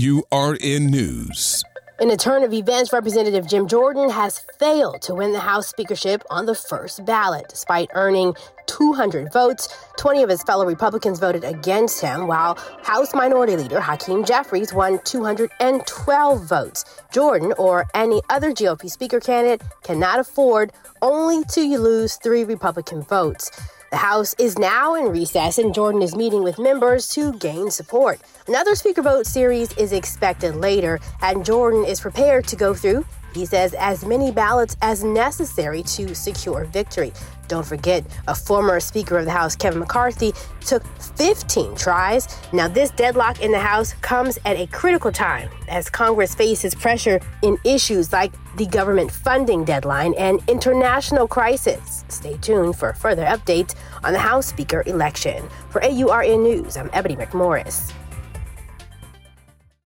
AURN News. In a turn of events, Representative Jim Jordan has failed to win the House speakership on the first ballot. Despite earning 200 votes, 20 of his fellow Republicans voted against him, while House Minority Leader Hakeem Jeffries won 212 votes. Jordan or any other GOP speaker candidate cannot afford only to lose three Republican votes. The House is now in recess, and Jordan is meeting with members to gain support. Another speaker vote series is expected later, and Jordan is prepared to go through, he says, as many ballots as necessary to secure victory. Don't forget, a former Speaker of the House, Kevin McCarthy, took 15 tries. Now, this deadlock in the House comes at a critical time as Congress faces pressure in issues like the government funding deadline and international crisis. Stay tuned for further updates on the House Speaker election. For AURN News, I'm Ebony McMorris.